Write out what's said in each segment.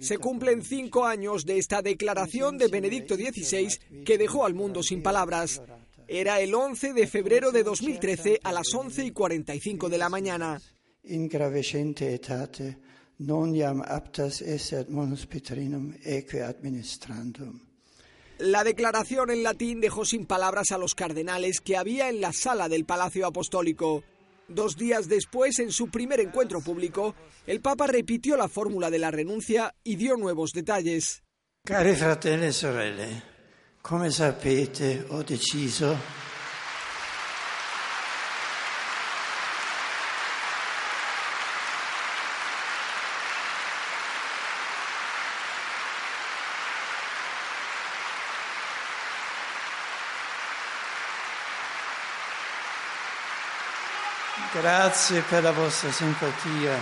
Se cumplen cinco años de esta declaración de Benedicto XVI que dejó al mundo sin palabras. Era el 11 de febrero de 2013 a las 11 y 45 de la mañana. La declaración en latín dejó sin palabras a los cardenales que había en la sala del Palacio Apostólico. Dos días después, en su primer encuentro público, el Papa repitió la fórmula de la renuncia y dio nuevos detalles. Cari fratelli e sorelle, come sapete ho deciso Grazie per la vostra simpatia.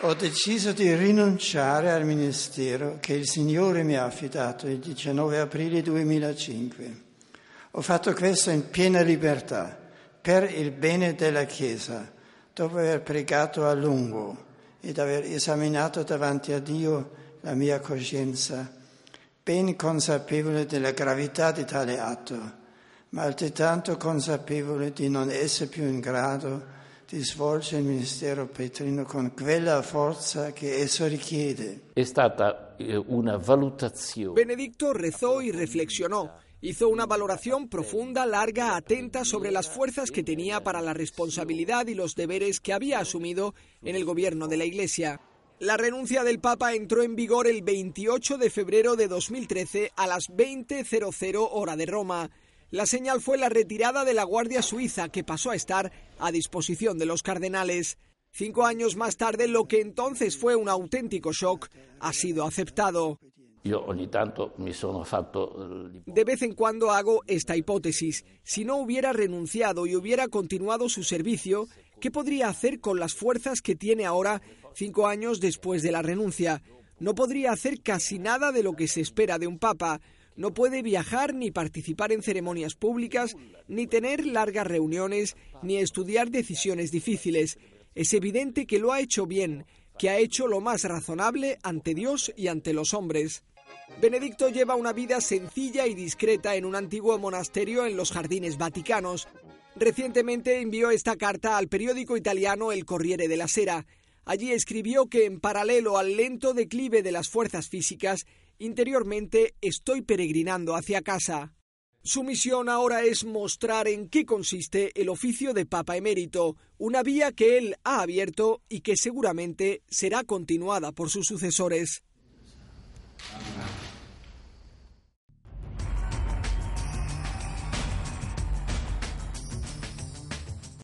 Ho deciso di rinunciare al ministero che il Signore mi ha affidato il 19 aprile 2005. Ho fatto questo in piena libertà, per il bene della Chiesa, dopo aver pregato a lungo ed aver esaminato davanti a Dio la mia coscienza, ben consapevole della gravità di tale atto ma altrettanto consapevole di non essere più in grado di svolgere il ministero petrino con quella forza che esso richiede. È stata eh, una valutazione. Benedicto rezó y reflexionó. Hizo una valoración profunda, larga, atenta sobre las fuerzas que tenía para la responsabilidad y los deberes que había asumido en el gobierno de la Iglesia. La renuncia del Papa entró en vigor el 28 de febrero de 2013 a las 20.00 hora de Roma. La señal fue la retirada de la Guardia Suiza, que pasó a estar a disposición de los cardenales. Cinco años más tarde, lo que entonces fue un auténtico shock ha sido aceptado. Fatto De vez en cuando hago esta hipótesis. Si no hubiera renunciado y hubiera continuado su servicio, ¿qué podría hacer con las fuerzas que tiene ahora, cinco años después de la renuncia? No podría hacer casi nada de lo que se espera de un papa. No puede viajar ni participar en ceremonias públicas, ni tener largas reuniones, ni estudiar decisiones difíciles. Es evidente que lo ha hecho bien, que ha hecho lo más razonable ante Dios y ante los hombres. Benedicto lleva una vida sencilla y discreta en un antiguo monasterio en los jardines vaticanos. Recientemente envió esta carta al periódico italiano El Corriere della Sera. Allí escribió que en paralelo al lento declive de las fuerzas físicas, interiormente estoy peregrinando hacia casa. Su misión ahora es mostrar en qué consiste el oficio de Papa Emérito, una vía que él ha abierto y que seguramente será continuada por sus sucesores.